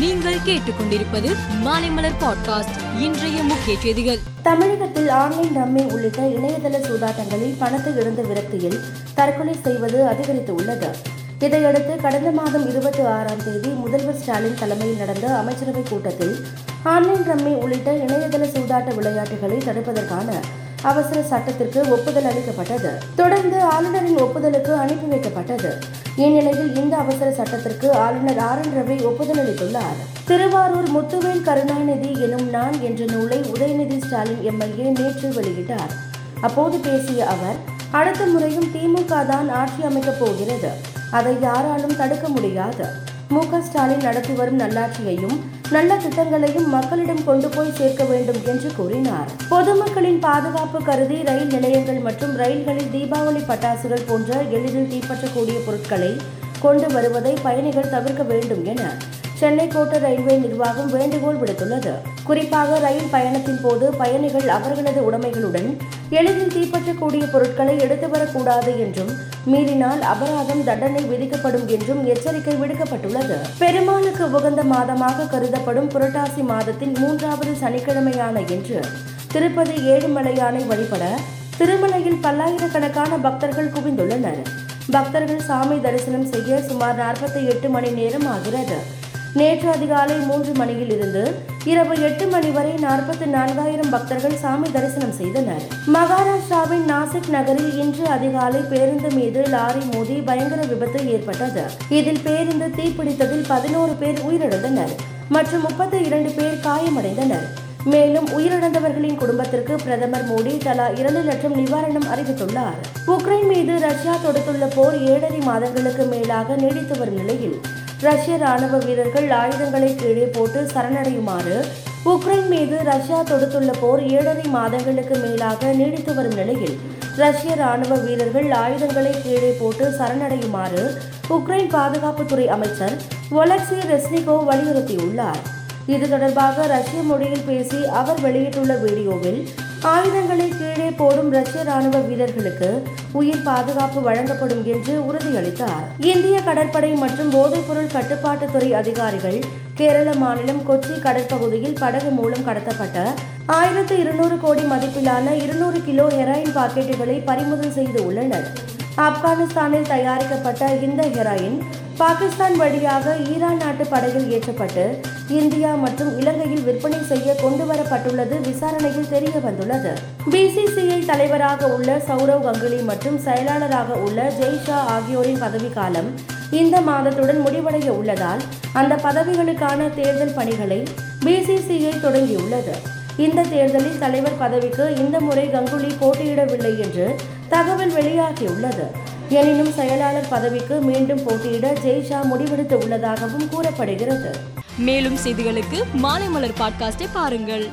நீங்கள் கேட்டுக்கொண்டிருப்பது மாலைமலர் பாட்காஸ்ட் இன்றைய முக்கிய செய்திகள். தமிழகத்தில் ஆன்லைன் ரம்மி உள்ளிட்ட இணையதள சூதாட்டங்களில் பணத்தை இழந்த விரக்தியில் தற்கொலை செய்வது அதிகரித்து உள்ளது இதையடுத்து கடந்த மாதம் இருபத்தி ஆறாம் தேதி முதல்வர் ஸ்டாலின் தலைமையில் நடந்த அமைச்சரவைக் கூட்டத்தில் ஆன்லைன் ரம்மி உள்ளிட்ட இணையதள சூதாட்ட விளையாட்டுகளை தடுப்பதற்கான அவசர சட்டத்திற்கு ஒப்புதல் அளிக்கப்பட்டது. தொடர்ந்து ஆளுநரின் ஒப்புதலுக்கு அனுப்பி வைக்கப்பட்டது. இந்நிலையில் இந்த அவசர சட்டத்திற்கு ஆளுநர் ஆர் என் ரவி ஒப்புதல் அளித்துள்ளார். திருவாரூர் முத்துவேல் கருணாநிதி எனும் நான் என்ற நூலை உதயநிதி ஸ்டாலின் எம்எல்ஏ நேற்று வெளியிட்டார். அப்போது பேசிய அவர் அடுத்த முறையும் திமுக தான் ஆட்சி அமைக்கப் போகிறது. அதை யாராலும் தடுக்க முடியாது. மு. ஸ்டாலின் நடத்தி வரும் நல்லாட்சியையும் நல்ல திட்டங்களையும் மக்களிடம் கொண்டு போய் சேர்க்க வேண்டும் என்று கூறினார். பொதுமக்களின் பாதுகாப்பு கருதி ரயில் நிலையங்கள் மற்றும் ரயில்களில் தீபாவளி பட்டாசுகள் போன்ற எளிதில் தீப்பற்றக்கூடிய பொருட்களை கொண்டு வருவதை பயணிகள் தவிர்க்க வேண்டும் என சென்னை கோட்ட ரயில்வே நிர்வாகம் வேண்டுகோள் விடுத்துள்ளது. குறிப்பாக ரயில் பயணத்தின் போது பயணிகள் அவர்களது உடைமைகளுடன் எளிதில் தீப்பற்றக்கூடிய பொருட்களை எடுத்து வரக்கூடாது என்றும் மீறினால் அபராதம் தண்டனை விதிக்கப்படும் என்றும் எச்சரிக்கை விடுக்கப்பட்டுள்ளது. பெருமாளுக்கு உகந்த மாதமாக கருதப்படும் புரட்டாசி மாதத்தின் மூன்றாவது சனிக்கிழமையான இன்று திருப்பதி ஏழுமலையானை வழிபட திருமலையில் பல்லாயிரக்கணக்கான பக்தர்கள் குவிந்துள்ளனர். பக்தர்கள் சாமி தரிசனம் செய்ய சுமார் நாற்பத்தி எட்டு மணி நேரம் ஆகிறது. நேற்று அதிகாலை மூன்று மணியில் இருந்து இரவு எட்டு மணி வரை நாற்பத்தி நான்காயிரம் பக்தர்கள் சாமி தரிசனம் செய்தனர். மகாராஷ்டிராவின் நாசிக் நகரில் இன்று அதிகாலை பேருந்து மீது லாரி மோதி பயங்கர விபத்து ஏற்பட்டது. இதில் பேருந்து தீப்பிடித்ததில் பதினோரு பேர் உயிரிழந்தனர் மற்றும் முப்பத்தி இரண்டு பேர் காயமடைந்தனர். மேலும் உயிரிழந்தவர்களின் குடும்பத்திற்கு பிரதமர் மோடி தலா இரண்டு லட்சம் நிவாரணம் அறிவித்துள்ளார். உக்ரைன் மீது ரஷ்யா தொடுத்துள்ள போர் ஏழரை மாதங்களுக்கு மேலாக நீடித்து வரும் நிலையில் ரஷ்ய ராணுவ வீரர்கள் ஆயுதங்களை கீழே போட்டு சரணடையுமாறு உக்ரைன் மீது ரஷ்யா தொடுத்துள்ள போர் ஏழரை மாதங்களுக்கு மேலாக நீடித்து வரும் நிலையில் ரஷ்ய ராணுவ வீரர்கள் ஆயுதங்களை கீழே போட்டு சரணடையுமாறு உக்ரைன் பாதுகாப்புத்துறை அமைச்சர் ஒலக்சி ரெஸ்னிகோ வலியுறுத்தியுள்ளார். இது தொடர்பாக ரஷ்ய மொழியில் பேசி அவர் வெளியிட்டுள்ள வீடியோவில் ஆயுதங்களை கீழே போடும் ரஷ்ய ராணுவ வீரர்களுக்கு உயிர் பாதுகாப்பு வழங்கப்படும் என்று உறுதியளித்தார். இந்திய கடற்படை மற்றும் போதைப்பொருள் கட்டுப்பாட்டுத்துறை அதிகாரிகள் கேரள மாநிலம் கொச்சி கடற்பகுதியில் படகு மூலம் கடத்தப்பட்ட ஆயிரத்து இருநூறு கோடி மதிப்பிலான இருநூறு கிலோ ஹெராயின் பாக்கெட்டுகளை பறிமுதல் செய்து உள்ளனர். ஆப்கானிஸ்தானில் தயாரிக்கப்பட்ட இந்த ஹெராயின் பாகிஸ்தான் வழியாக ஈரான் நாட்டு படையில் ஏற்றப்பட்டு இந்தியா மற்றும் இலங்கையில் விற்பனை செய்ய கொண்டு வரப்பட்டுள்ளது விசாரணையில் தெரிய வந்துள்ளது. பிசிசிஐ தலைவராக உள்ள சௌரவ் கங்குலி மற்றும் செயலாளராக உள்ள ஜெய்ஷா ஆகியோரின் பதவிக்காலம் இந்த மாதத்துடன் முடிவடைய உள்ளதால் அந்த பதவிகளுக்கான தேர்தல் பணிகளை பிசிசிஐ தொடங்கியுள்ளது. இந்த தேர்தலில் தலைவர் பதவிக்கு இந்த முறை கங்குலி போட்டியிடவில்லை என்று தகவல் வெளியாகியுள்ளது. எனினும் செயலாளர் பதவிக்கு மீண்டும் போட்டியிட ஜெய்ஷா முடிவெடுத்து உள்ளதாகவும் கூறப்படுகிறது. மேலும் செய்திகளுக்கு மாலைமலர் பாட்காஸ்டை பாருங்கள்.